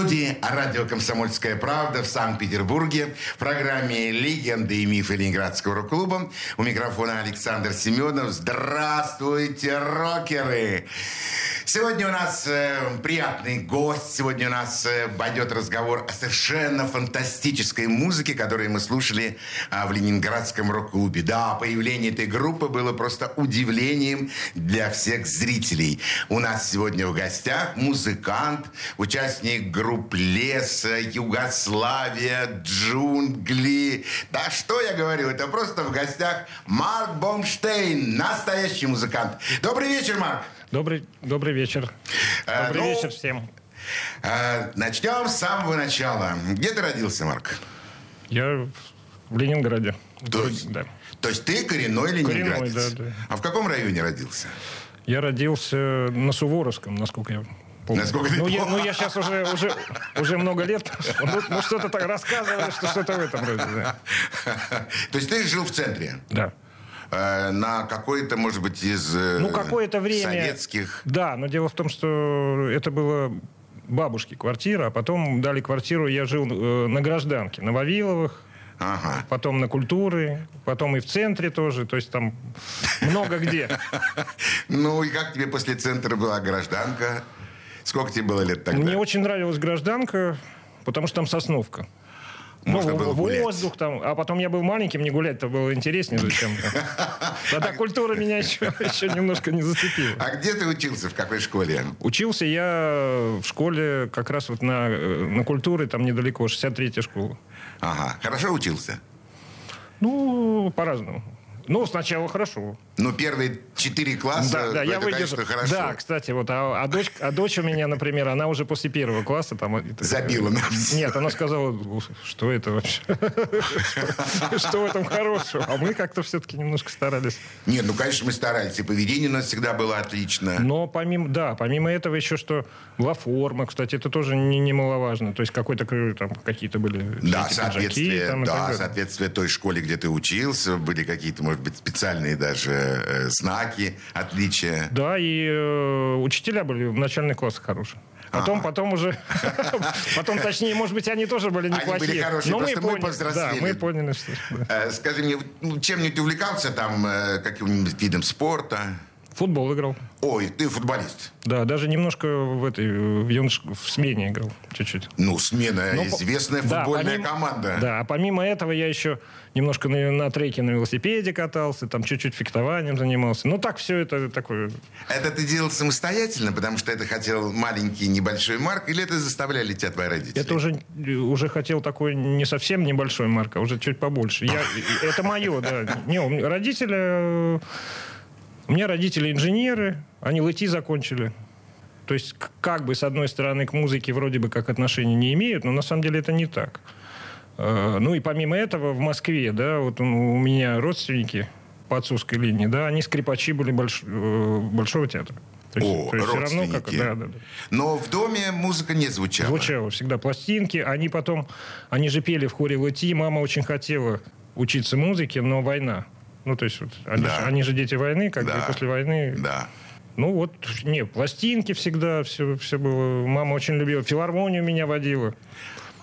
студии радио «Комсомольская правда» в Санкт-Петербурге в программе «Легенды и мифы Ленинградского рок-клуба». У микрофона Александр Семенов. Здравствуйте, рокеры! Сегодня у нас э, приятный гость. Сегодня у нас э, разговор о совершенно фантастической музыке, которую мы слушали э, в Ленинградском рок-клубе. Да, появление этой группы было просто удивлением для всех зрителей. У нас сегодня в гостях музыкант, участник групп «Леса», «Югославия», «Джунгли». Да что я говорю, это просто в гостях Марк Бомштейн, настоящий музыкант. Добрый вечер, Марк. Добрый, добрый вечер. Э, добрый ну, вечер всем. Э, начнем с самого начала. Где ты родился, Марк? Я в Ленинграде. То есть, да. то есть ты коренной ленинградец? Коренной, да, да. А в каком районе родился? Я родился на Суворовском, насколько я помню. Насколько ты ну, я, ну, я сейчас уже, уже, уже много лет. Ну, ну, что-то так рассказывали, что что-то в этом роде. Да. То есть ты жил в центре? да. Э, на какой-то, может быть, из э, Ну, какое-то время... советских... Да, но дело в том, что это было бабушки квартира, а потом дали квартиру, я жил э, на гражданке, на Вавиловых, Ага. потом на культуры, потом и в центре тоже, то есть там много где. Ну и как тебе после центра была гражданка? Сколько тебе было лет тогда? Мне очень нравилась гражданка, потому что там сосновка. Можно ну, было гулять. воздух там. А потом я был маленький, мне гулять-то было интереснее зачем-то. Тогда культура меня еще, еще немножко не зацепила. А где ты учился, в какой школе? Учился я в школе как раз вот на, э, на культуре, там недалеко, 63-я школа. Ага, хорошо учился? Ну, по-разному. Ну, сначала хорошо. Ну, первые четыре класса, Да, да, это, я выдержал. конечно, хорошо. Да, кстати, вот, а, а дочь, а дочь у меня, например, она уже после первого класса там... это- Забила на все. Нет, она сказала, что это вообще? Что в этом хорошего? А мы как-то все-таки немножко старались. Нет, ну, конечно, мы старались. И поведение у нас всегда было отлично. Но помимо, да, помимо этого еще что была форма, кстати, это тоже не- немаловажно. То есть какой-то э, там какие-то были Да, соответствие, да, соответствие той школе, где ты учился, были какие-то, может быть, специальные даже э, знаки, отличия. Да, и э, учителя были в начальных классах хорошие. Потом, потом уже, потом, точнее, может быть, они тоже были Они неплохие. были хорошие, но мы мы поняли, да, повзрослели. мы поняли, что да. Э, Скажи мне, ну, чем-нибудь увлекался там, э, каким-нибудь видом спорта? футбол играл. Ой, ты футболист. Да, даже немножко в этой в, юнош- в смене играл чуть-чуть. Ну, смена, Но по- известная Да, футбольная помимо- команда. Да, а помимо этого я еще немножко на, на треке на велосипеде катался, там чуть-чуть фехтованием занимался. Ну, так все это такое... Это ты делал самостоятельно, потому что это хотел маленький небольшой Марк, или это заставляли тебя твои родители? Это уже, уже хотел такой не совсем небольшой марк, а уже чуть побольше. Я, это мое, да. Не, у меня родители... У меня родители инженеры, они ЛТИ закончили. То есть, как бы, с одной стороны, к музыке вроде бы как отношения не имеют, но на самом деле это не так. Э, Ну и помимо этого в Москве, да, вот у меня родственники по отцовской линии, да, они скрипачи были больш- э, Большого театра. То есть, О, то есть всё равно как... Да, да, да. Но в доме музыка не звучала. Звучало всегда пластинки. Они потом, они же пели в хоре ЛТИ. Мама очень хотела учиться музыке, но война. Ну, то есть, вот, они, Да. же, они же дети войны, как бы Да. и после войны. Да. Ну, вот, не, пластинки всегда, все, все было. Мама очень любила. Филармонию меня водила.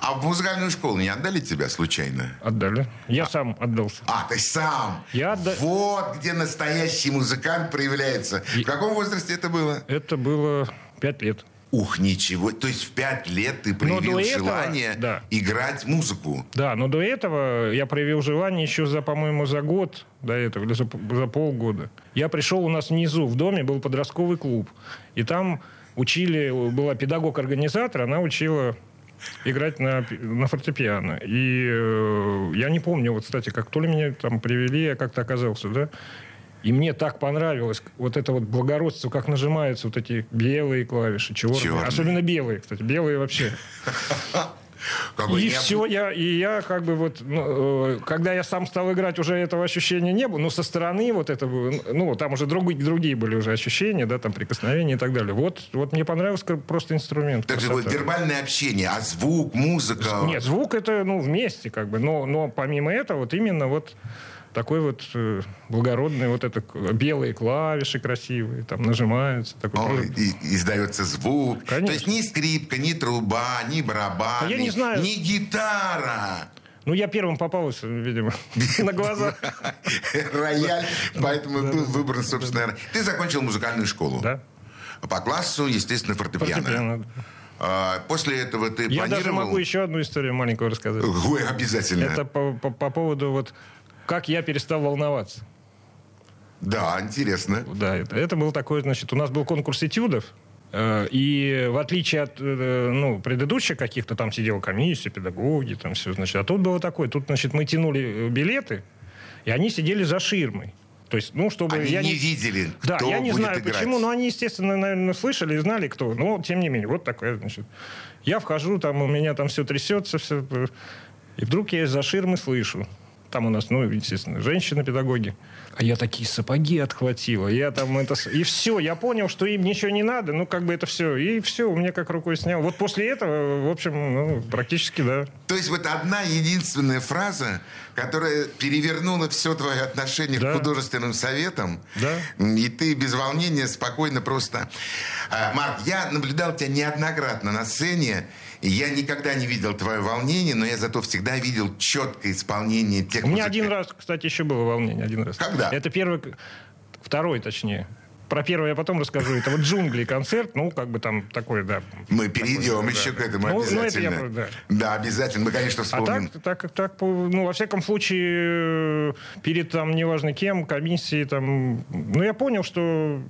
А в музыкальную школу не отдали тебя случайно? Отдали. Я сам отдался. А, ты сам. Я отда- Вот где настоящий музыкант проявляется. В каком возрасте это было? Это было пять лет. Ух, ничего. То есть в пять лет ты проявил до этого, желание да. играть музыку. Да, но до этого я проявил желание еще за, по-моему, за год до этого, или за, за полгода. Я пришел, у нас внизу в доме был подростковый клуб. И там учили, была педагог-организатор, она учила играть на, на фортепиано. И э, я не помню, вот, кстати, как то ли меня там привели, я как-то оказался, да. И мне так понравилось вот это вот благородство, как нажимаются вот эти белые клавиши, черные. Черные. Особенно белые, кстати. Белые вообще. Какой и все, я, и я как бы вот, ну, э, когда я сам стал играть, уже этого ощущения не было. Но со стороны вот это, ну, там уже другие, другие были уже ощущения, да, там прикосновения и так далее. Вот, вот мне понравился просто инструмент. Так же вот вербальное общение, а звук, музыка? Нет, звук это, ну, вместе как бы. Но, но помимо этого, вот именно вот такой вот э, благородный, вот это белые клавиши красивые, там нажимаются. Такой О, и, издается звук. Конечно. То есть ни скрипка, ни труба, ни барабан, а я не знаю. ни гитара. Ну, я первым попался, видимо, на глаза. Рояль, поэтому был выбран, собственно. Ты закончил музыкальную школу. Да. По классу, естественно, фортепиано. А, после этого ты Я даже могу еще одну историю маленькую рассказать. Ой, обязательно. Это по, по, по поводу вот как я перестал волноваться. Да, интересно. Да, это, это был такой, значит, у нас был конкурс этюдов, э, и в отличие от э, ну, предыдущих каких-то, там сидела комиссия, педагоги, там все, значит, а тут было такое, тут, значит, мы тянули билеты, и они сидели за ширмой. То есть, ну, чтобы... Они я не, не видели, Да, кто я не будет знаю играть. почему, но они, естественно, наверное, слышали и знали, кто. Но, тем не менее, вот такое, значит. Я вхожу, там у меня там все трясется, все... И вдруг я из-за ширмы слышу. Там у нас, ну, естественно, женщины-педагоги. А я такие сапоги отхватила. Я там это... И все, я понял, что им ничего не надо. Ну, как бы это все. И все, у меня как рукой снял. Вот после этого, в общем, ну, практически, да. То есть вот одна единственная фраза, которая перевернула все твое отношение да. к художественным советам. Да. И ты без волнения спокойно просто... А, Марк, я наблюдал тебя неоднократно на сцене. Я никогда не видел твое волнение, но я зато всегда видел четкое исполнение тех У меня музык... один раз, кстати, еще было волнение. Один раз. Когда? Это первый... Второй, точнее. Про первый я потом расскажу. Это вот джунгли концерт, ну, как бы там такой, да. Мы перейдем такой, еще да. к этому ну, обязательно. Ну, это я, да. да, обязательно. Мы, конечно, вспомним. А так, так, так, ну, во всяком случае, перед, там, неважно кем, комиссией, там, ну, я понял, что...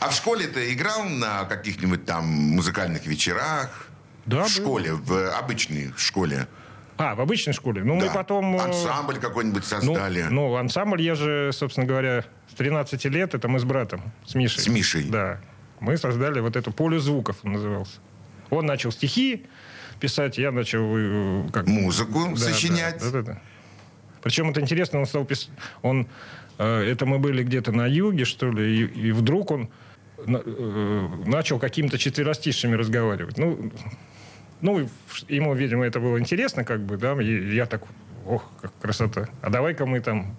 А в школе ты играл на каких-нибудь там музыкальных вечерах? Да, в школе, в обычной школе. А, в обычной школе. Ну, да. мы потом... Э, ансамбль какой-нибудь ну, создали. Ну, ну, ансамбль я же, собственно говоря, с 13 лет, это мы с братом, с Мишей. С Мишей. Да. Мы создали вот эту «Поле звуков» он назывался. Он начал стихи писать, я начал... Э, как... Музыку да, сочинять. Да, да, да, да. Причем это интересно, он стал писать... Он, э, это мы были где-то на юге, что ли, и, и вдруг он начал какими-то четверостишами разговаривать. Ну, ну, ему, видимо, это было интересно, как бы, да, и я так, ох, как красота. А давай-ка мы там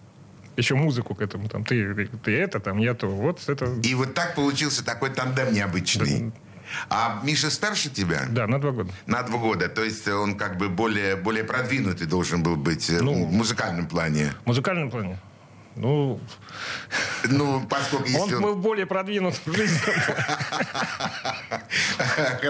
еще музыку к этому, там, ты, ты это, там, я то, вот это. И вот так получился такой тандем необычный. Да. А Миша старше тебя? Да, на два года. На два года. То есть он как бы более, более продвинутый должен был быть э, ну, в музыкальном плане. В музыкальном плане. Ну, ну поскольку если он, он был более продвинут в жизни.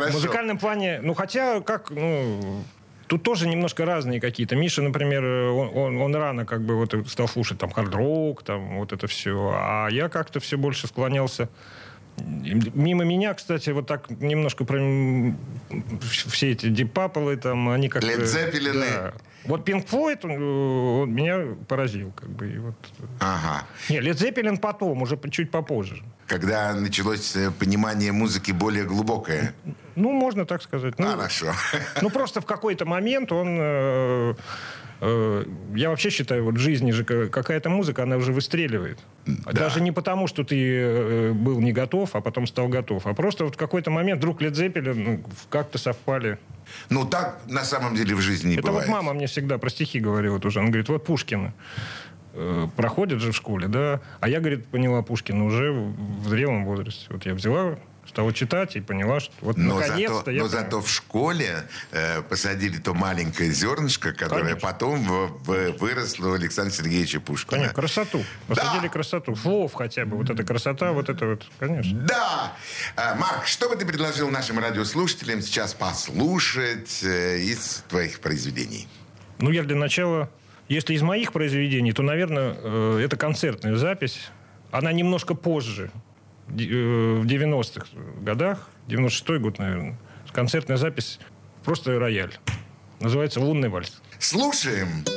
В музыкальном плане, ну хотя как, ну Тут тоже немножко разные какие-то. Миша, например, он, он, он рано как бы вот стал слушать там хард-рок, там вот это все. А я как-то все больше склонялся Мимо меня, кстати, вот так немножко про все эти дипаплы там, они как... Лед Да. Вот Пинк Флойд, он, он меня поразил, как бы. И вот. Ага. Не, Лед Зеппелин потом, уже чуть попозже. Когда началось э, понимание музыки более глубокое. Ну, можно так сказать. Ну, Хорошо. Ну, просто в какой-то момент он... Э, э, я вообще считаю, вот в жизни же какая-то музыка, она уже выстреливает. Да. Даже не потому, что ты э, был не готов, а потом стал готов. А просто вот в какой-то момент вдруг Лед Зеппелин ну, как-то совпали. Ну, так на самом деле в жизни не Это бывает. вот мама мне всегда про стихи говорила тоже. Она говорит, вот Пушкина э, проходит же в школе, да, а я, говорит, поняла Пушкина уже в зрелом возрасте. Вот я взяла стала читать и поняла, что вот но наконец-то зато, я... Но зато в школе э, посадили то маленькое зернышко, которое Конечно. потом в, в, выросло у Александра Сергеевича Пушкина. Конечно, красоту. Посадили да. красоту. Флов хотя бы. Вот эта красота, вот это вот, конечно. Да! А, Марк, что бы ты предложил нашим радиослушателям сейчас послушать э, из твоих произведений? Ну, я для начала... Если из моих произведений, то, наверное, э, это концертная запись. Она немножко позже в 90-х годах, 96-й год, наверное, концертная запись просто рояль. Называется «Лунный вальс». Слушаем. мифы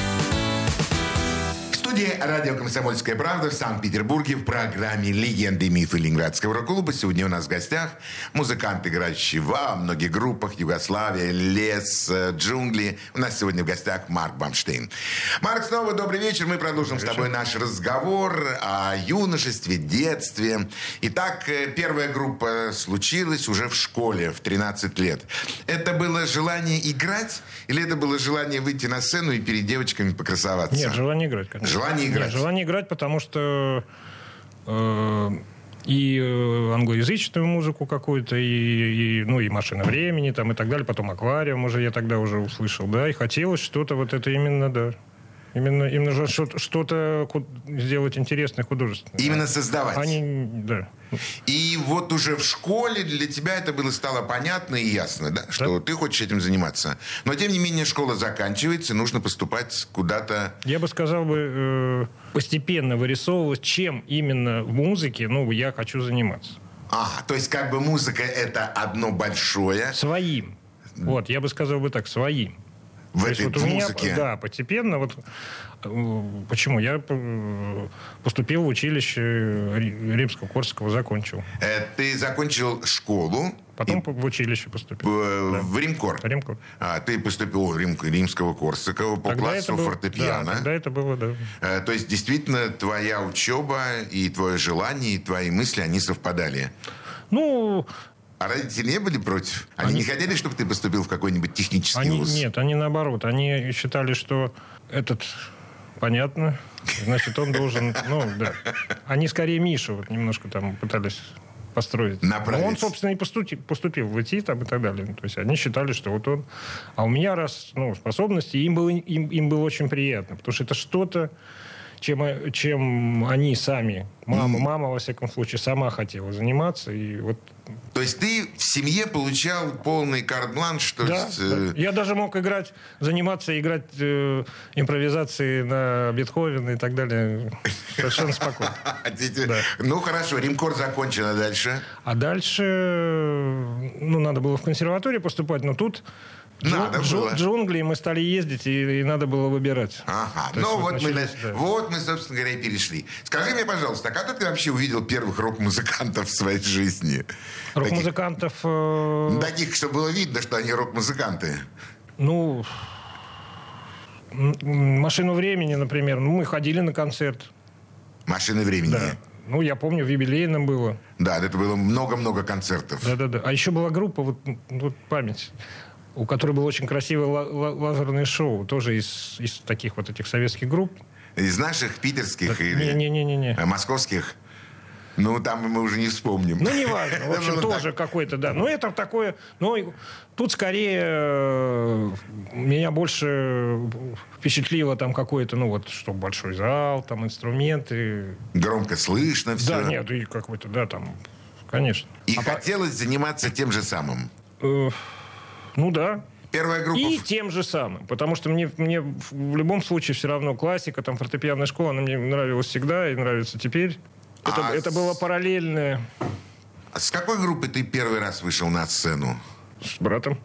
студии радио «Комсомольская правда» в Санкт-Петербурге в программе «Легенды и мифы Ленинградского рок-клуба». Сегодня у нас в гостях музыкант, играющий во многих группах Югославия, Лес, э, Джунгли. У нас сегодня в гостях Марк Бамштейн. Марк, снова добрый вечер. Мы продолжим с тобой наш разговор о юношестве, детстве. Итак, э, первая группа случилась уже в школе в 13 лет. Это было желание играть или это было желание выйти на сцену и перед девочками покрасоваться? Нет, желание играть, конечно. Желание играть. Нет, желание играть, потому что э, и э, англоязычную музыку какую-то, и, и, ну, и «Машина времени», там, и так далее. Потом «Аквариум» уже я тогда уже услышал, да, и хотелось что-то вот это именно, да. Именно, именно что-то сделать интересное художественное. Именно создавать. Они, да. И вот уже в школе для тебя это было стало понятно и ясно, да, что да. ты хочешь этим заниматься. Но тем не менее школа заканчивается, нужно поступать куда-то. Я бы сказал бы э, постепенно вырисовывалось, чем именно в музыке, ну, я хочу заниматься. А, то есть как бы музыка это одно большое. Своим. Вот, я бы сказал бы так, своим в этой вот музыке. Меня, да, постепенно. Вот, э, почему? Я э, поступил в училище Римского-Корсакова, закончил. Э, ты закончил школу? Потом и... в училище поступил. В, да. в Римкор? Римкор. А, ты поступил в Рим, Римского Корсакова по тогда классу был, фортепиано. Да, тогда это было, да. А, то есть, действительно, твоя учеба и твое желание, и твои мысли, они совпадали? Ну, а родители не были против? Они, они не хотели, чтобы ты поступил в какой-нибудь технический они, вуз? Нет, они наоборот. Они считали, что этот понятно. Значит, он должен... Ну, да. Они скорее Мишу вот немножко там пытались построить. Направить. Но он, собственно, и поступил, поступил в ИТ там и так далее. То есть они считали, что вот он... А у меня раз ну, способности, им было, им, им было очень приятно, потому что это что-то, чем, чем они сами, мама, mm. мама, во всяком случае, сама хотела заниматься. И вот то есть ты в семье получал полный карт-бланш? Что да, есть, э... Я даже мог играть, заниматься, играть э, импровизации на Бетховена и так далее совершенно спокойно. Ну хорошо, Римкор закончен, а дальше? А дальше, ну, надо было в консерваторию поступать, но тут надо Джу, было. Джунгли мы стали ездить, и, и надо было выбирать. Ага. Ну, вот, вот, мы, да. вот мы, собственно говоря, и перешли. Скажи мне, пожалуйста, а когда ты вообще увидел первых рок-музыкантов в своей жизни? Рок-музыкантов... Э... Таких, что было видно, что они рок-музыканты. Ну, «Машину времени», например. Ну, мы ходили на концерт. «Машины времени»? Да. Ну, я помню, в юбилейном было. Да, это было много-много концертов. Да-да-да. А еще была группа, вот, вот память у которой было очень красивое лазерное шоу, тоже из, из таких вот этих советских групп. Из наших питерских да, или не, не, не, не. Э, московских? Ну, там мы уже не вспомним. Ну, не важно. В общем, тоже какой-то, да. Но это такое... Ну, тут скорее э, меня больше впечатлило там какой-то, ну, вот, что большой зал, там инструменты. Громко слышно все. Да, нет, и какой-то, да, там, конечно. И а хотелось по... заниматься тем же самым? Ну да. Первая группа... И тем же самым. Потому что мне, мне в любом случае все равно классика, там фортепианная школа, она мне нравилась всегда и нравится теперь. Это, а это было параллельное. А с какой группы ты первый раз вышел на сцену? С братом.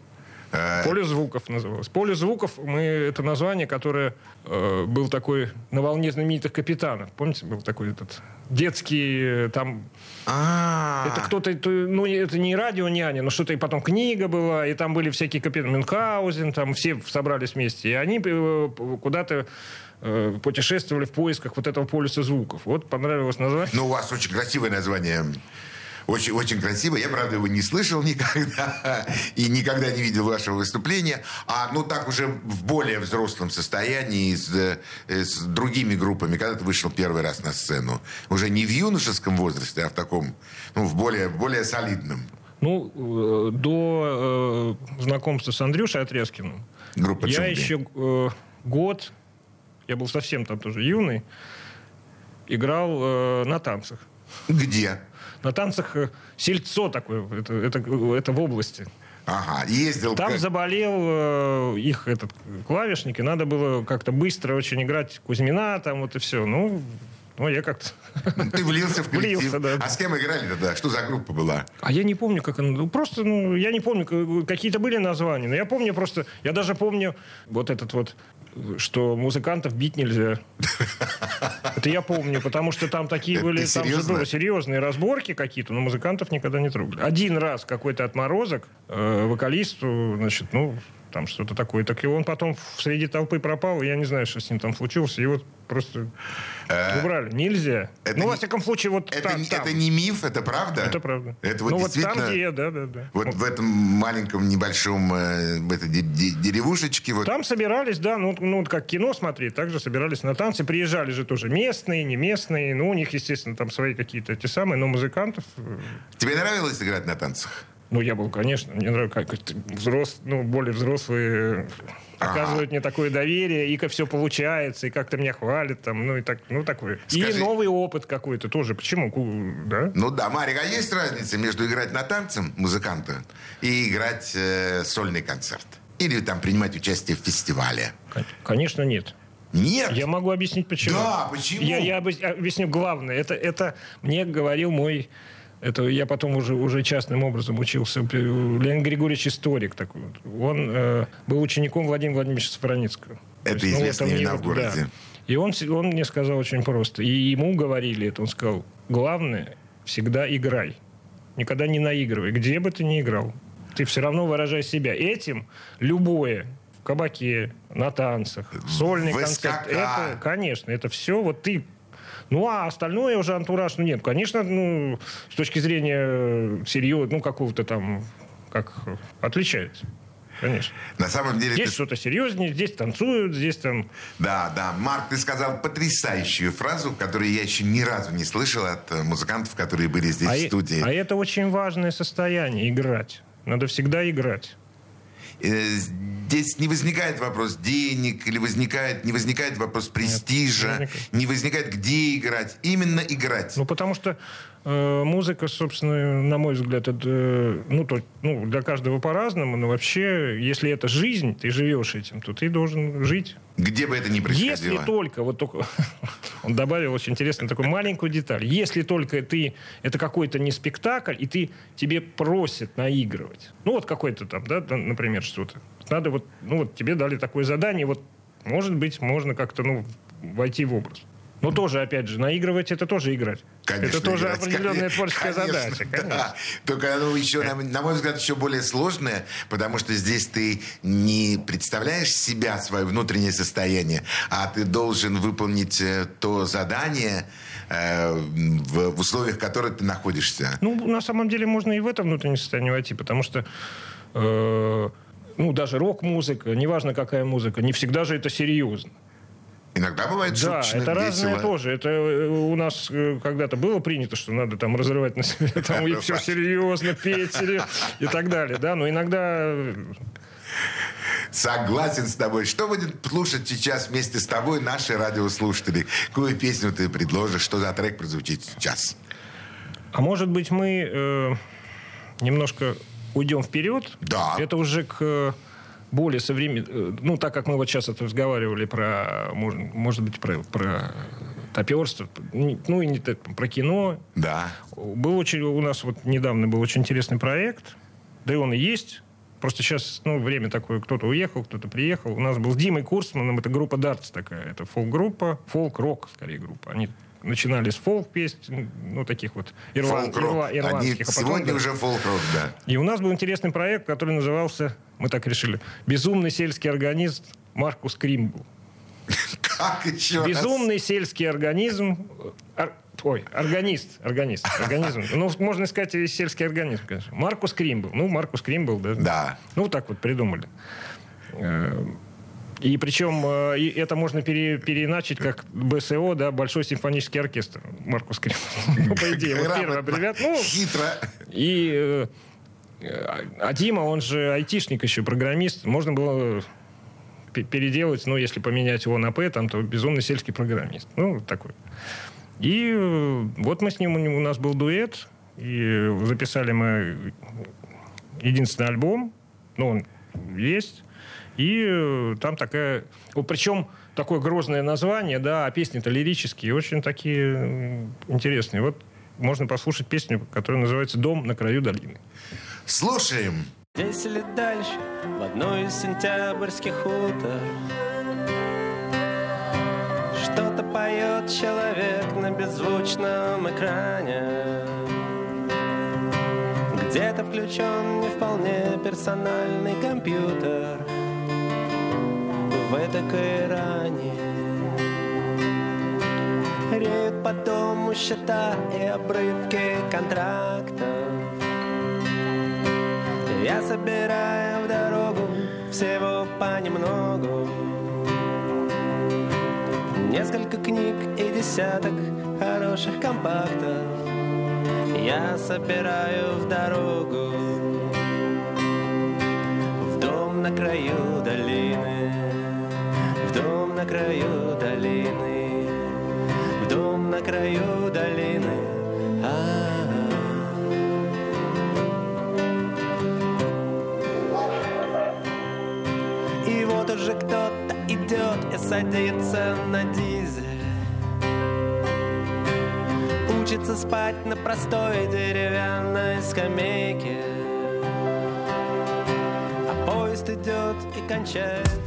Э, Поле звуков называлось. Поле звуков мы это название, которое э, был такой на волне знаменитых капитанов. Помните, был такой этот детский э, там. А-а-а. Это кто-то, ну это не радио няня, но что-то и потом книга была, и там были всякие капитаны Мюнхгаузен, там все собрались вместе, и они э, куда-то путешествовали в поисках вот этого полюса звуков. Вот понравилось название. Ну, у вас очень красивое название. Очень, очень красиво. Я, правда, его не слышал никогда и никогда не видел вашего выступления. А ну так уже в более взрослом состоянии с, э, с другими группами, когда ты вышел первый раз на сцену. Уже не в юношеском возрасте, а в таком, ну, в более, более солидном. Ну, э, до э, знакомства с Андрюшей Отрезкиным Группа я еще э, год я был совсем там тоже юный, играл э, на танцах. Где? На танцах э, сельцо такое, это, это, это в области. Ага, ездил. Там как- заболел э, их этот клавишник, и надо было как-то быстро очень играть Кузьмина, там вот и все. Ну, ну я как-то... Ты влился в коллектив. Влился, да. А с кем играли тогда? Что за группа была? А я не помню, как она... ну, Просто, ну, я не помню, какие-то были названия, но я помню просто... Я даже помню вот этот вот, что музыкантов бить нельзя. Это я помню, потому что там такие Там же были серьезные разборки какие-то, но музыкантов никогда не трогали. Один раз какой-то отморозок э, вокалисту, значит, ну, там что-то такое. Так и он потом среди толпы пропал, и я не знаю, что с ним там случилось. Его просто убрали. Нельзя. Э, это ну, не- во всяком случае, вот Это, там. не- там. это не миф, это правда? Это правда. Это вот ну, вот действительно... там, где я, да, да, да. Вот в этом маленьком небольшом э, в этой де- де- деревушечке вот Там собирались, да, ну, ну, вот как кино смотреть, также собирались на танцы. Приезжали же тоже местные, не местные. Ну, у них, естественно, там свои какие-то те самые, но музыкантов... э, тебе нравилось играть на танцах? Ну, я был, конечно, мне нравится, как это взрос, ну, более взрослые оказывают мне такое доверие, и как все получается, и как-то меня хвалят, там, ну, и так, ну, такое. Скажи- И новый опыт какой-то тоже. Почему? Да? Ну да, Марик, а есть разница между играть на танцем музыканта и играть э, сольный концерт? Или там принимать участие в фестивале? Кон- Конечно, нет. Нет. Я могу объяснить, почему. Да, почему? Я, я объяс- объясню главное. Это, это мне говорил мой... Это я потом уже, уже частным образом учился. Леонид Григорьевич историк такой. Он э, был учеником Владимира Владимировича Сафраницкого. Это То есть, известные это мне имена в городе. да. И он, он мне сказал очень просто. И ему говорили это. Он сказал, главное, всегда играй. Никогда не наигрывай. Где бы ты ни играл. Ты все равно выражай себя. Этим любое в кабаке, на танцах, сольный В концерт. СКК. Это, конечно, это все вот ты ну, а остальное уже антураж, ну, нет, конечно, ну, с точки зрения серьезно, ну, какого-то там, как отличается. Конечно. На самом деле... Есть ты- что-то серьезнее, здесь танцуют, здесь там... Да, да. Марк, ты сказал потрясающую фразу, которую я еще ни разу не слышал от э, музыкантов, которые были здесь А, в и- студии. а это очень важное состояние, играть. Надо всегда играть. Э, Здесь не возникает вопрос денег, или возникает, не возникает вопрос престижа, не возникает. не возникает, где играть. Именно играть. Ну, потому что музыка, собственно, на мой взгляд, это, э, ну, то, ну, для каждого по-разному, но вообще, если это жизнь, ты живешь этим, то ты должен жить. Где бы это ни происходило. Если только, вот только, он добавил очень интересную такую маленькую деталь. Если только ты, это какой-то не спектакль, и ты, тебе просят наигрывать. Ну, вот какой-то там, да, например, что-то. Надо вот, ну, вот тебе дали такое задание, вот, может быть, можно как-то, ну, войти в образ. Но тоже, опять же, наигрывать это тоже играть. Конечно, это тоже играть, определенная творческая конечно, задача. Конечно. да. Только оно еще, на, на мой взгляд, еще более сложное, потому что здесь ты не представляешь себя, свое внутреннее состояние, а ты должен выполнить э, то задание, э, в, в условиях, в которых ты находишься. Ну, на самом деле можно и в это внутреннее состояние войти, потому что э, ну, даже рок-музыка, неважно какая музыка, не всегда же это серьезно. Иногда бывает Да, шуточно, это разное весело. тоже. Это э, у нас э, когда-то было принято, что надо там разрывать на себе, там, и все серьезно, петь и так далее, да, но иногда э, Согласен с тобой. Что будет слушать сейчас вместе с тобой наши радиослушатели? Какую песню ты предложишь? Что за трек прозвучит сейчас? А может быть, мы э, немножко уйдем вперед? Да. Это уже к более современному... Ну, так как мы вот сейчас это разговаривали про, может, может быть, про, про топерство, ну, и не так, про кино. Да. Был очень... У нас вот недавно был очень интересный проект, да и он и есть. Просто сейчас, ну, время такое, кто-то уехал, кто-то приехал. У нас был с Димой Курсманом, это группа Дартс такая, это фолк-группа, фолк-рок, скорее, группа. Они начинали с фолк-песен, ну, таких вот ирлан- Фолк-рок. ирла- Они ирландских. а потом, сегодня да. уже фолк-рок, да. И у нас был интересный проект, который назывался, мы так решили, «Безумный сельский организм Маркус Кримбл». Как еще раз? Безумный сельский организм... э, ор- ой, органист, органист, организм. Ну, можно сказать, и сельский организм, конечно. Маркус Кримбл. Ну, Маркус Кримбл, да. Да. Ну, так вот придумали. И причем э, это можно пере- переиначить как БСО, да, Большой симфонический оркестр. Маркус Кримбл. Ну, по идее, вот первый аббревиат. Ну, Хитро. и э, а Дима, он же айтишник еще, программист. Можно было переделать, ну, если поменять его на П, там, то безумный сельский программист. Ну, такой. И э, вот мы с ним, у нас был дуэт, и записали мы единственный альбом, ну, он есть, и э, там такая... Причем такое грозное название, да, а песни-то лирические, очень такие интересные. Вот можно послушать песню, которая называется «Дом на краю долины». Слушаем. Здесь или дальше, в одной из сентябрьских утр Что-то поет человек на беззвучном экране Где-то включен не вполне персональный компьютер В эдакой ране Реют по дому счета и обрывки контрактов. Я собираю в дорогу всего понемногу. Несколько книг и десяток хороших компактов. Я собираю в дорогу. В дом на краю В дом на краю долины В дом на краю долины. И вот уже кто-то идет и садится на дизель. Учится спать на простой деревянной скамейке. А поезд идет и кончается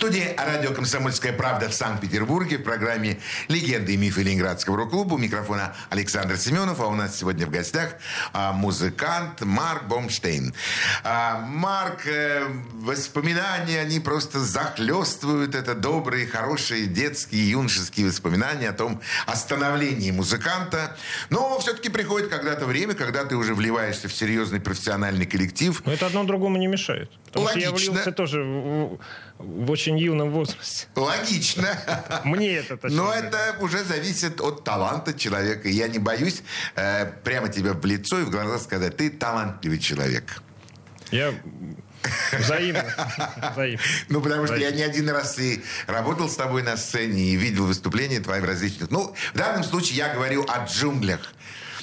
Студии радио «Комсомольская правда» в Санкт-Петербурге в программе «Легенды и мифы Ленинградского рок-клуба». У микрофона Александр Семенов, а у нас сегодня в гостях а, музыкант Марк Бомштейн. А, Марк, э, воспоминания, они просто захлестывают. Это добрые, хорошие детские, юношеские воспоминания о том остановлении музыканта. Но все-таки приходит когда-то время, когда ты уже вливаешься в серьезный профессиональный коллектив. Но это одно другому не мешает. Потому Логично. что я влился тоже в, очень юном возрасте. Логично. Мне это точно. Но это уже зависит от таланта человека. Я не боюсь э, прямо тебе в лицо и в глаза сказать, ты талантливый человек. Я взаимно. взаимно. Ну, потому что я не один раз и работал с тобой на сцене и видел выступления твои в различных... Ну, в данном случае я говорю о джунглях.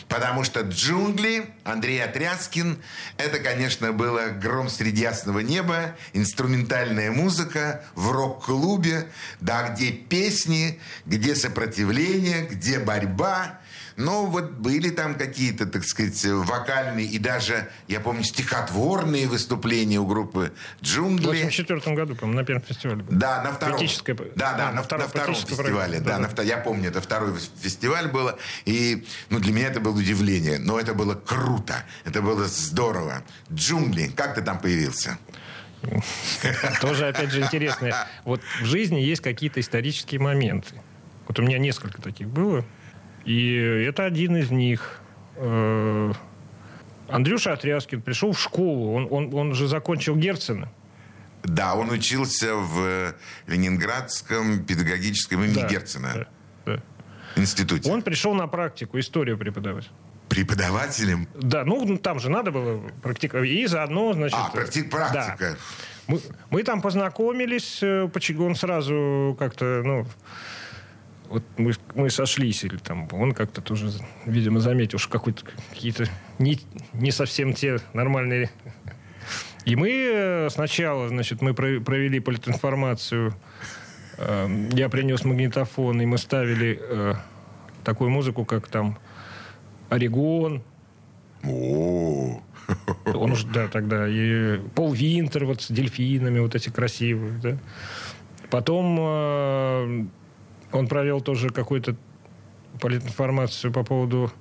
Потому что джунгли, Андрей Отряскин, это, конечно, было гром среди ясного неба, инструментальная музыка в рок-клубе, да, где песни, где сопротивление, где борьба. Ну, вот были там какие-то, так сказать, вокальные и даже, я помню, стихотворные выступления у группы В «Джунгли». 84 году, по-моему, на первом фестивале. был. Да, на втором. Поэтическое- Да, да, а, на, втором- на втором фестивале. Да, да, на я помню, это второй фестиваль было. И ну, для меня это было удивление. Но это было круто. Это было здорово. Джунгли. Как ты там появился? Тоже, опять же, интересно. Вот в жизни есть какие-то исторические моменты. Вот у меня несколько таких было. И это один из них. Э, Андрюша Отряскин пришел в школу. Он, он, он же закончил Герцена. Да, он учился в Ленинградском педагогическом имени Да, Герцена да, да. институте. Он пришел на практику историю преподавать. Преподавателем? Да, ну ну, там же надо было практиковать. И заодно, значит... А, практи- практика. Да. Мы, мы там познакомились, э, почему он сразу как-то, ну, вот мы, мы сошлись, или там он как-то тоже, видимо, заметил, что какой-то какие-то не, не совсем те нормальные. И мы э, сначала, значит, мы про- провели политинформацию, э, я принес магнитофон, и мы ставили э, такую музыку, как там Орегон, О, он уже, да, тогда. И Пол Винтер вот с дельфинами, вот эти красивые, да. Потом э, он провел тоже какую-то политинформацию по поводу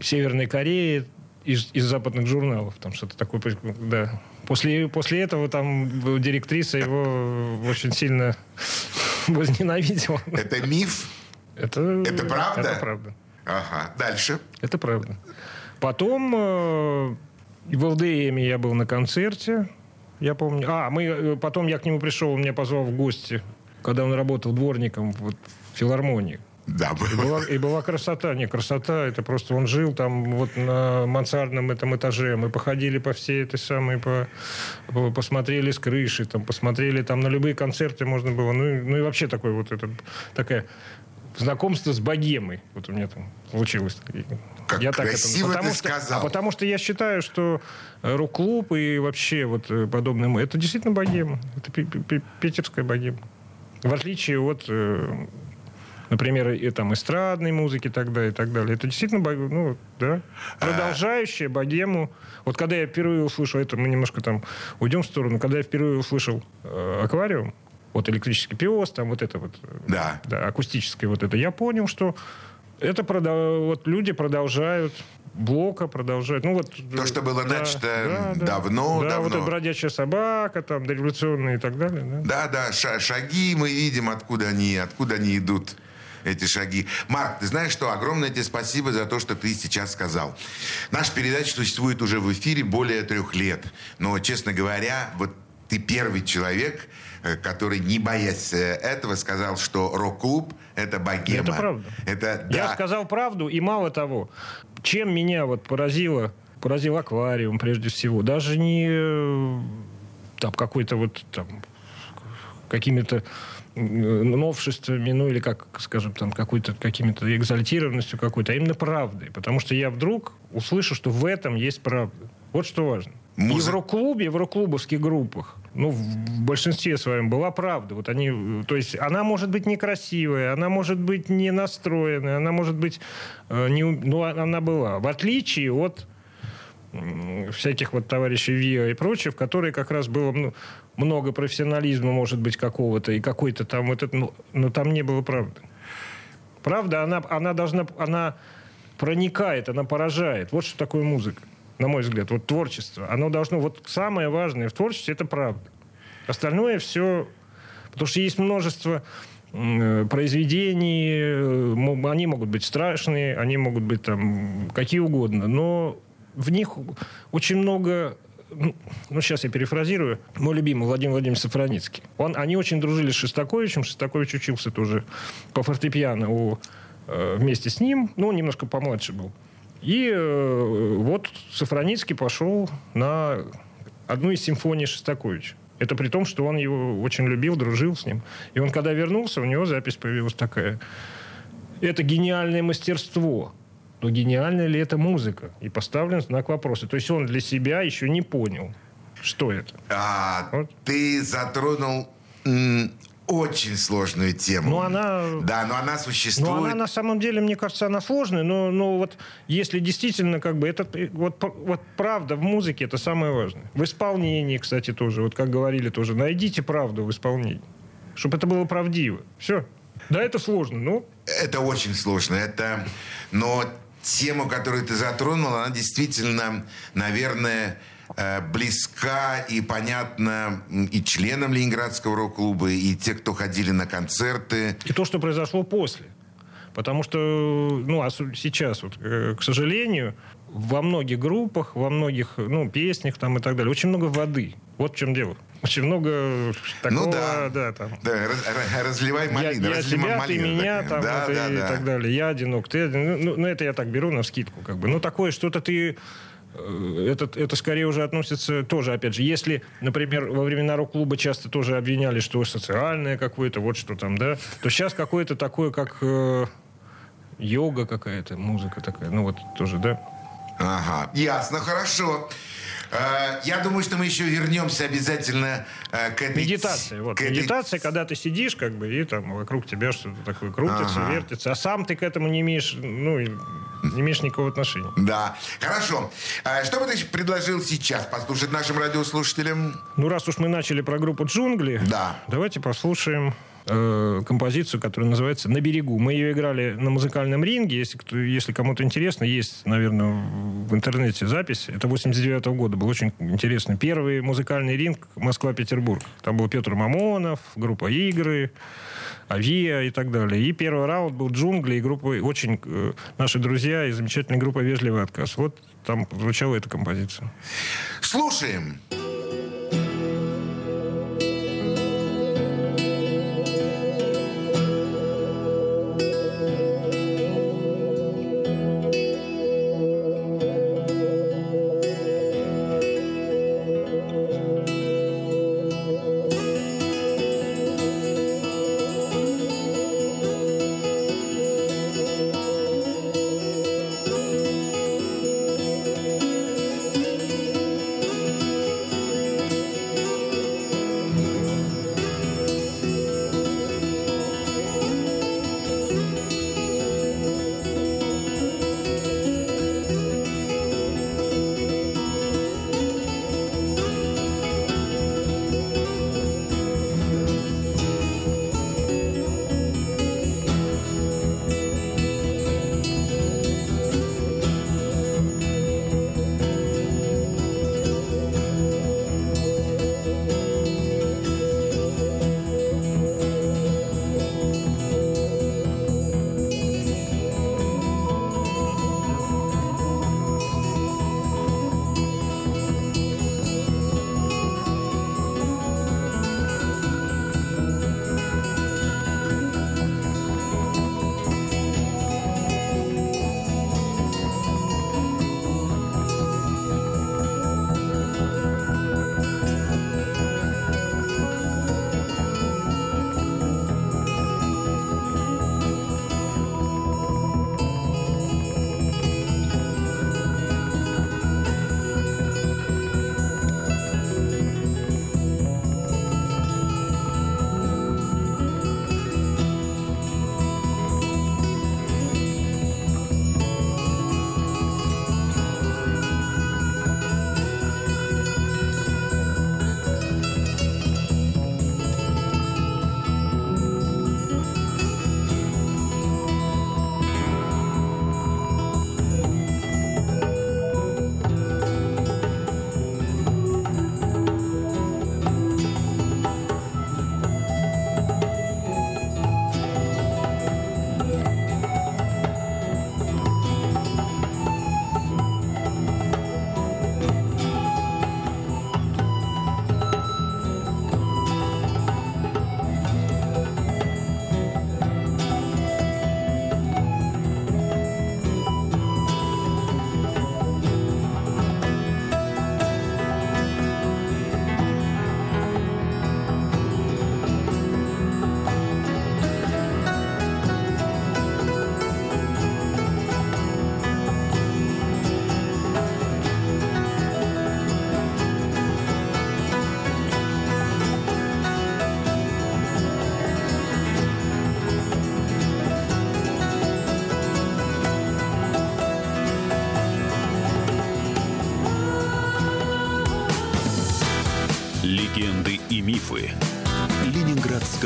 Северной Кореи из, из западных журналов. Там что-то такое, да. После, после этого там директриса его очень сильно возненавидел. Это миф? Это, Это правда? Это правда. Ага. Дальше. Это правда. Потом э, в ЛДМ я был на концерте, я помню. А, мы, э, потом я к нему пришел, он меня позвал в гости, когда он работал дворником вот, в филармонии. Да, И была, и была красота. Не, красота, это просто он жил там вот на мансардном этом этаже. Мы походили по всей этой самой, по, по- посмотрели с крыши, там, посмотрели там на любые концерты можно было. Ну, ну и вообще такой вот это, такая знакомство с богемой. Вот у меня там случилось. Как красиво ты что, сказал. а потому что я считаю, что э, рок-клуб и вообще вот э, подобное, это действительно богема. Это пи- пи- пи- питерская богема. В отличие от э, например, и там эстрадной музыки тогда и так далее. Это действительно, ну, да, продолжающая богему. Вот когда я впервые услышал это, мы немножко там уйдем в сторону, когда я впервые услышал э, аквариум, вот электрический пиос, там вот это вот, э, Да. да, акустическое вот это, я понял, что это прода- вот люди продолжают блока продолжают. Ну, вот, То, что было да, начато да, да. давно, Да, вот давно. эта бродячая собака, там, дореволюционные и так далее. Да. Да, да, ша- шаги мы видим, откуда они, откуда они идут, эти шаги. Марк, ты знаешь что? Огромное тебе спасибо за то, что ты сейчас сказал. Наша передача существует уже в эфире более трех лет. Но, честно говоря, вот ты первый человек, который, не боясь э, этого, сказал, что рок-клуб – это богема. Это правда. Это, Я да. сказал правду, и мало того, чем меня вот поразило, поразил аквариум прежде всего, даже не э, там какой-то вот там какими-то э, новшествами, ну или как, скажем, там какой-то какими-то экзальтированностью какой-то, а именно правдой. Потому что я вдруг услышу, что в этом есть правда. Вот что важно. Музы- в рок-клубовских группах, ну, в большинстве своем была правда. Вот они, э, то есть она может быть некрасивая, она может быть не настроенная, она может быть э, не, ну, а- она была. В отличие от всяких вот товарищей ВИА и прочих, в которые как раз было ну, много профессионализма, может быть, какого-то, и какой-то там вот это, ну, но там не было правды. Правда, она, она должна, она проникает, она поражает. Вот что такое музыка, на мой взгляд. Вот творчество. Оно должно, вот самое важное в творчестве это правда. Остальное все, потому что есть множество э, произведений, э, они могут быть страшные, они могут быть там какие угодно, но в них очень много ну, ну, сейчас я перефразирую, мой любимый Владимир Владимирович Сафраницкий. Он, они очень дружили с Шостаковичем. Шостакович учился тоже по фортепиано у, э, вместе с ним. Ну, он немножко помладше был. И э, вот Сафраницкий пошел на одну из симфоний Шостаковича. Это при том, что он его очень любил, дружил с ним. И он, когда вернулся, у него запись появилась такая. Это гениальное мастерство. Но гениальная ли это музыка? И поставлен знак вопроса. То есть он для себя еще не понял, что это. А, Вот. Ты затронул очень сложную тему. Ну, она... Да, но она существует. Ну, она на самом деле, мне кажется, она сложная, но, но вот если действительно как бы это вот, вот правда в музыке это самое важное. В исполнении, кстати, тоже, вот как говорили тоже, найдите правду в исполнении, чтобы это было правдиво. Все. Да, это сложно, ну, Это очень сложно. Это, но тему, которую ты затронул, она действительно, наверное, близка и понятна и членам Ленинградского рок-клуба, и те, кто ходили на концерты. и то, что произошло после. Потому что, ну, а сейчас, вот, э, к сожалению, во многих группах, во многих, ну, песнях там и так далее, очень много воды. Вот в чем дело. Очень много такого, ну да, да, там, Да, раз- ра- разливай Я, малину. я разливай тебя, ты малину меня, такая. там, да, вот, да, и да. так далее. Я одинок, ты один. Ну, ну, это я так беру на скидку, как бы. Ну, такое что-то ты... э, Это, это скорее уже относится тоже, опять же, если, например, во времена рок-клуба часто тоже обвиняли, что социальное какое-то, вот что там, да, то сейчас какое-то такое, как э, йога какая-то, музыка такая, ну вот тоже, да. Ага, ясно, хорошо. Э, Я думаю, что мы еще вернемся обязательно э, к этой... Медитация, вот. этой- Медитация, когда ты сидишь, как бы, и там вокруг тебя что-то такое крутится, Ага. вертится, а сам ты к этому не имеешь, ну, не имеешь никакого отношения. Да, хорошо. А Что бы ты предложил сейчас послушать нашим радиослушателям? Ну, раз уж мы начали про группу «Джунгли», Да. давайте послушаем э, композицию, которая называется «На берегу». Мы ее играли на музыкальном ринге. Если, кто, если кому-то интересно, есть, наверное, в интернете запись. Это 89 -го года. Был очень интересный. Первый музыкальный ринг Москва-Петербург. Там был Петр Мамонов, группа «Игры», Авиа и так далее. И первый раунд был «Джунгли» и группа очень... Э, наши друзья и замечательная группа «Вежливый отказ». Вот там звучала эта композиция. Слушаем. Легенды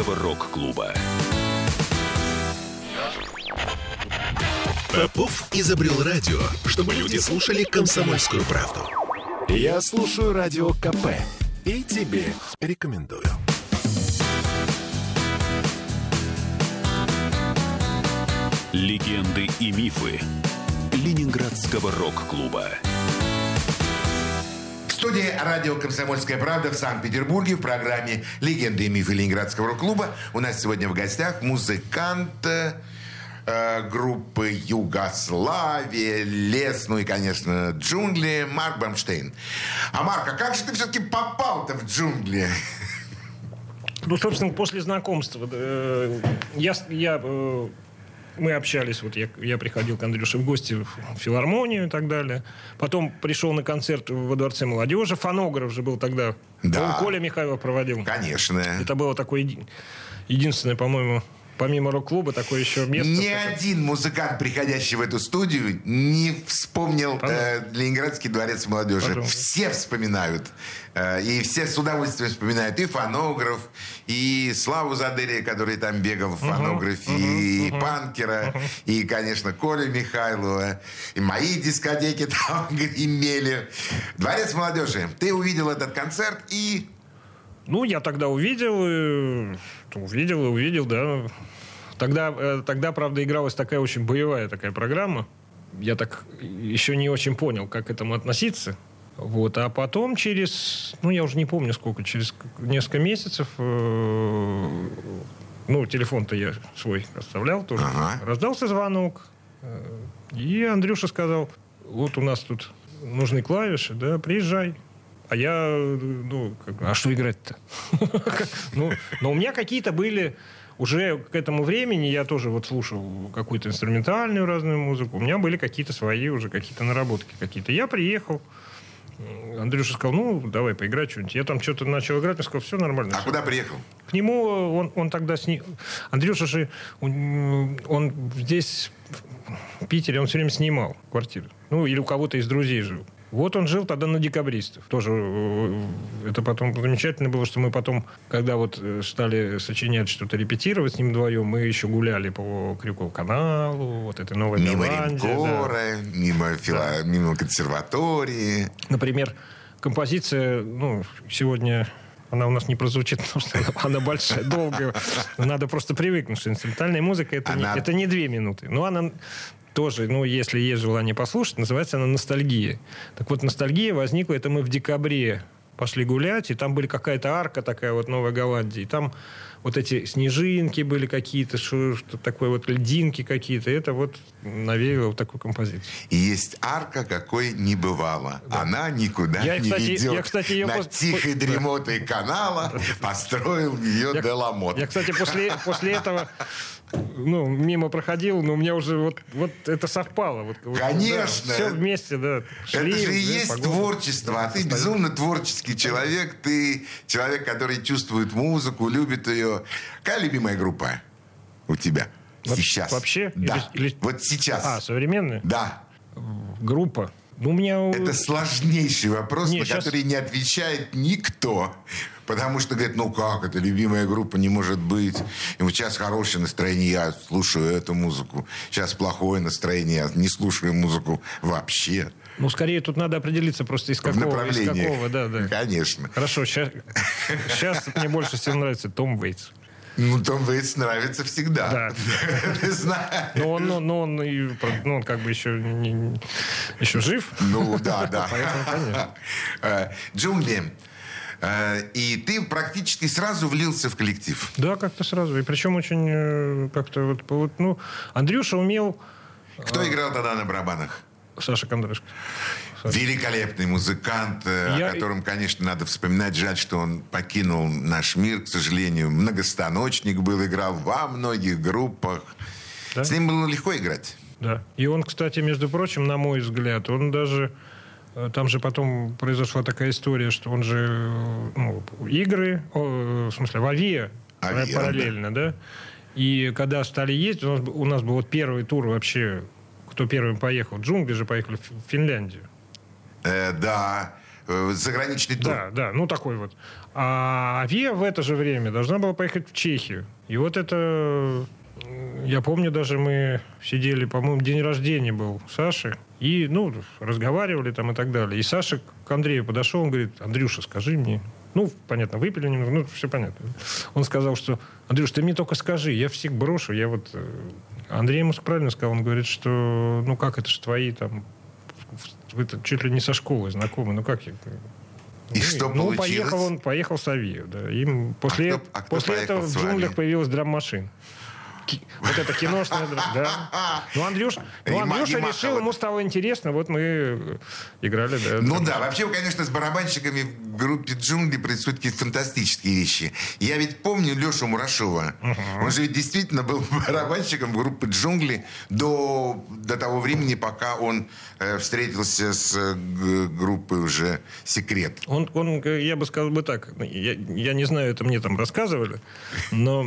Ленинградского рок-клуба. Попов изобрел радио, чтобы люди слушали комсомольскую правду. Я слушаю радио КП и тебе рекомендую. Легенды и мифы Ленинградского рок-клуба. Студии радио «Комсомольская правда» в Санкт-Петербурге в программе «Легенды и мифы Ленинградского рок-клуба» у нас сегодня в гостях музыкант э, группы «Югославия», «Лес», ну и, конечно, «Джунгли» Марк Бамштейн. А, Марк, а как же ты все-таки попал-то в джунгли? Ну, собственно, после знакомства э, я, я, э, мы общались, вот я, я приходил к Андрюше в гости в филармонию и так далее. Потом пришел на концерт во Дворце молодежи. Фонограф же был тогда. Да. Коля Михайлов проводил. Конечно. Это было такое еди- единственное, по-моему, помимо рок-клуба, такое еще место. Ни такое. один музыкант, приходящий в эту студию, не вспомнил э, Ленинградский дворец молодежи. Пожалуйста. Все вспоминают. Э, и все с удовольствием вспоминают. И фонограф, и Славу Задырия, который там бегал в фонографе, и Панкера, и, конечно, Колю Михайлова. И мои дискотеки там гремели. Дворец молодежи. Ты увидел этот концерт и... Ну, я тогда увидел, и, увидел и увидел, да. Тогда, э, тогда, правда, игралась такая очень боевая такая программа. Я так еще не очень понял, как к этому относиться. Вот. А потом через, ну, я уже не помню сколько, через несколько месяцев, э, ну, телефон-то я свой оставлял тоже. Ага. Раздался звонок. э, И Андрюша сказал, вот у нас тут нужны клавиши, да, приезжай. А я, ну, как, а что играть-то? Ну, но у меня какие-то были уже к этому времени я тоже вот слушал какую-то инструментальную разную музыку. У меня были какие-то свои уже какие-то наработки какие-то. Я приехал, Андрюша сказал, ну, давай поиграть что-нибудь. Я там что-то начал играть, он сказал, все нормально. А всё». куда приехал? К нему он, он тогда сни... Андрюша же, он, он здесь, в Питере, он все время снимал квартиру. Ну, или у кого-то из друзей жил. Вот он жил тогда на декабристов. Тоже э, это потом замечательно было, что мы потом, когда вот э, стали сочинять что-то, репетировать с ним вдвоем, мы еще гуляли по Крюкову каналу, вот этой Новой Мимо Голландии, да. Мимо, фила- мимо консерватории. Например, композиция, ну, сегодня она у нас не прозвучит, потому что она, она большая, долгая. Надо просто привыкнуть, что инструментальная музыка это, Она- не, это не две минуты. Но она тоже, ну, если есть желание послушать, называется она «Ностальгия». Так вот, «Ностальгия» возникла, это мы в декабре пошли гулять, и там были какая-то арка такая вот Новой Голландии. И там вот эти снежинки были какие-то, что, что такое вот льдинки какие-то. Это вот навеяло вот такую композицию. И есть арка, какой не бывало. Она никуда Я, не кстати, ведет. я, кстати, ее Над пос- тихой да. дремотой канала построил ее Я, Деламот. я, кстати, после, после этого ну, мимо проходил, но у меня уже вот, вот это совпало. Вот, Конечно. все вместе, да. Шли, Это же и да, есть погода. творчество, а ты безумно творческий человек, ты человек, который чувствует музыку, любит ее. Какая любимая группа у тебя Вообще- сейчас? вообще? Да, Или- или- вот сейчас. А, современная Да. группа. Ну, у меня... Это сложнейший вопрос, Не, на щас- который не отвечает никто. Потому что говорят, ну как, это любимая группа не может быть. И вот сейчас хорошее настроение, я слушаю эту музыку. Сейчас плохое настроение, я не слушаю музыку вообще. Ну, скорее тут надо определиться просто из какого. Из какого, да, да. Конечно. Хорошо, сейчас, сейчас мне больше всего нравится Том Вейтс. Ну, Том Вейтс нравится всегда. Да. Ты знаешь. Но он, ну, ну, он, и, ну, он как бы еще, не- не- еще жив. Ну, да, да. Поэтому, конечно. Э, Джунгли. Э, И ты практически сразу влился в коллектив. Да, как-то сразу. И причем очень э, как-то вот, вот, ну, Андрюша умел, Кто играл тогда на барабанах? Саша Кондрашко. Великолепный музыкант, э, Я- о котором, конечно, надо вспоминать. Жаль, что он покинул наш мир, к сожалению. Многостаночник был, играл во многих группах. Да? С ним было легко играть. Да. И он, кстати, между прочим, на мой взгляд, он даже... э, Там же потом произошла такая история, что он же э, ну, игры, о, в смысле, в Авиа Авиа, параллельно, да. И когда стали ездить, у нас, у нас был вот первый тур вообще, кто первым поехал. Джунгли же поехали в Финляндию. Э, да, э, заграничный тур. Да, да, ну такой вот. А Авиа в это же время должна была поехать в Чехию. И вот это... Я помню, даже мы сидели, по-моему, день рождения был Саши. И, ну, разговаривали там и так далее. И Саша к Андрею подошел, он говорит, Андрюша, скажи мне. Ну, понятно, выпили немного, ну, все понятно. Он сказал, что, Андрюш, ты мне только скажи, я всех брошу, я вот... э, Андрей ему правильно сказал, он говорит, что, ну, как это же твои там... Вы чуть ли не со школы знакомы, ну как я... И Ну, что ну, получилось? поехал он, поехал с Авиа, да. Им после, кто- а кто после этого в джунглях появилась драм-машина. Вот это драма, да. Ну, Андрюш, ну, Андрюша решил, ему стало интересно, вот мы играли, да. Ну да, вообще, конечно, с барабанщиками в группе «Джунгли» происходят какие-то фантастические вещи. Я ведь помню Лешу Мурашова. Он же ведь действительно был барабанщиком группы «Джунгли» до, до того времени, пока он э, встретился с э, группой уже «Секрет». Он, он, я бы сказал бы так, я, я не знаю, это мне там рассказывали, но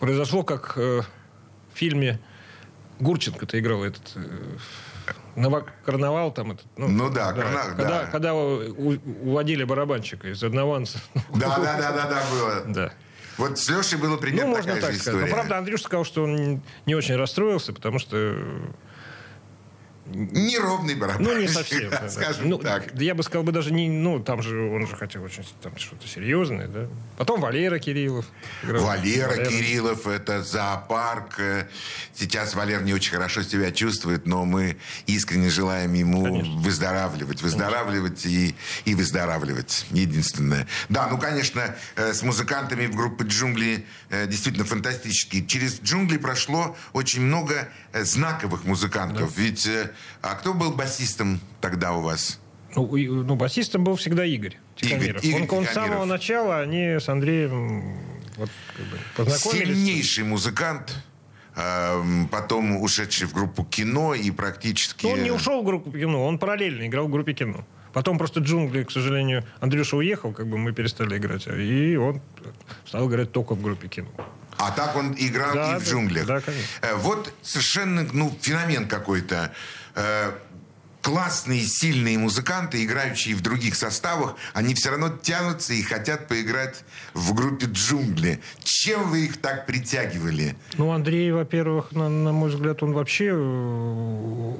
произошло как э, в фильме Гурченко-то играл этот э, Новак Карнавал там этот. Ну да, Карна- когда, да. когда у- уводили барабанщика из одного анса. Да, да, да, да, да, было. Да. Вот с Лешей было примерно Ну, можно такая так же сказать. история. Но, правда, Андрюш сказал, что он не очень расстроился, потому что Неровный барабанщик, Ну, не совсем. да, да. скажем Ну, так. да Я бы сказал бы даже не... Ну, там же он же хотел очень там что-то серьезное, да. Потом Валера Кириллов. играл. Валера Валера. Кириллов, это зоопарк. Э, Сейчас Валер не очень хорошо себя чувствует, но мы искренне желаем ему Конечно. выздоравливать, выздоравливать и, и выздоравливать. Единственное. Да, ну, конечно, э, с музыкантами в группе «Джунгли» э, действительно фантастические. Через «Джунгли» прошло очень много знаковых музыкантов. Ведь, э, а кто был басистом тогда у вас? Ну, и- ну, басистом был всегда Игорь Тихомиров. Игорь он, он с самого начала, они с Андреем вот, как бы, познакомились. Сильнейший музыкант, эм, потом ушедший в группу кино и практически... Но он не ушел в группу кино, он параллельно играл в группе кино. Потом просто джунгли, к сожалению, Андрюша уехал, как бы мы перестали играть, и он стал играть только в группе кино. А так он играл Да, и в да, джунглях. да, конечно. Э, Вот совершенно, ну, феномен какой-то. Э, Классные, сильные музыканты, играющие в других составах, они все равно тянутся и хотят поиграть в группе «Джунгли». Чем вы их так притягивали? Ну, Андрей, во-первых, на, на мой взгляд, он вообще э,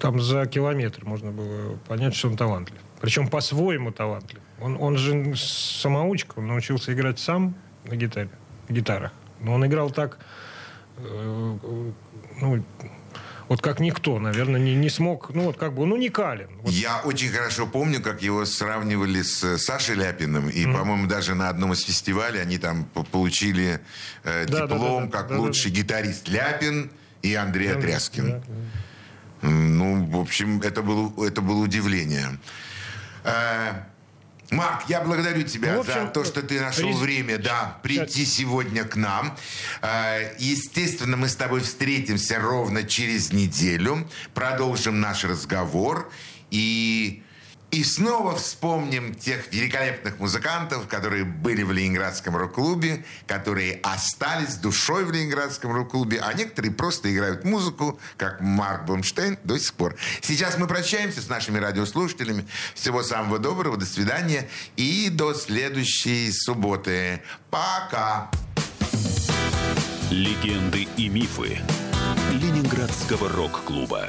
там за километр можно было понять, что он талантлив. Причем по-своему талантлив. Он, он же самоучка, он научился играть сам на гитаре, гитарах. Но он играл так, э, э, ну, вот как никто, наверное, не, не смог, ну, вот как бы, он уникален. Вот Я очень хорошо помню, как его сравнивали с Сашей Ляпиным. И, по-моему, даже на одном из фестивалей они там получили э, Да, да, диплом да, да, как да, да, лучший гитарист Ляпин и Андрей. Да, да. М, Ну, в общем, это было, это было удивление. Э, Марк, я благодарю тебя Ну, общем, за то, что ты нашел рез- время, да, прийти сегодня к нам. Э, Естественно, мы с тобой встретимся ровно через неделю, продолжим наш разговор. И и снова вспомним тех великолепных музыкантов, которые были в Ленинградском рок-клубе, которые остались душой в Ленинградском рок-клубе, а некоторые просто играют музыку, как Марк Бомштейн, до сих пор. Сейчас мы прощаемся с нашими радиослушателями. Всего самого доброго, до свидания и до следующей субботы. Пока! Легенды и мифы Ленинградского рок-клуба.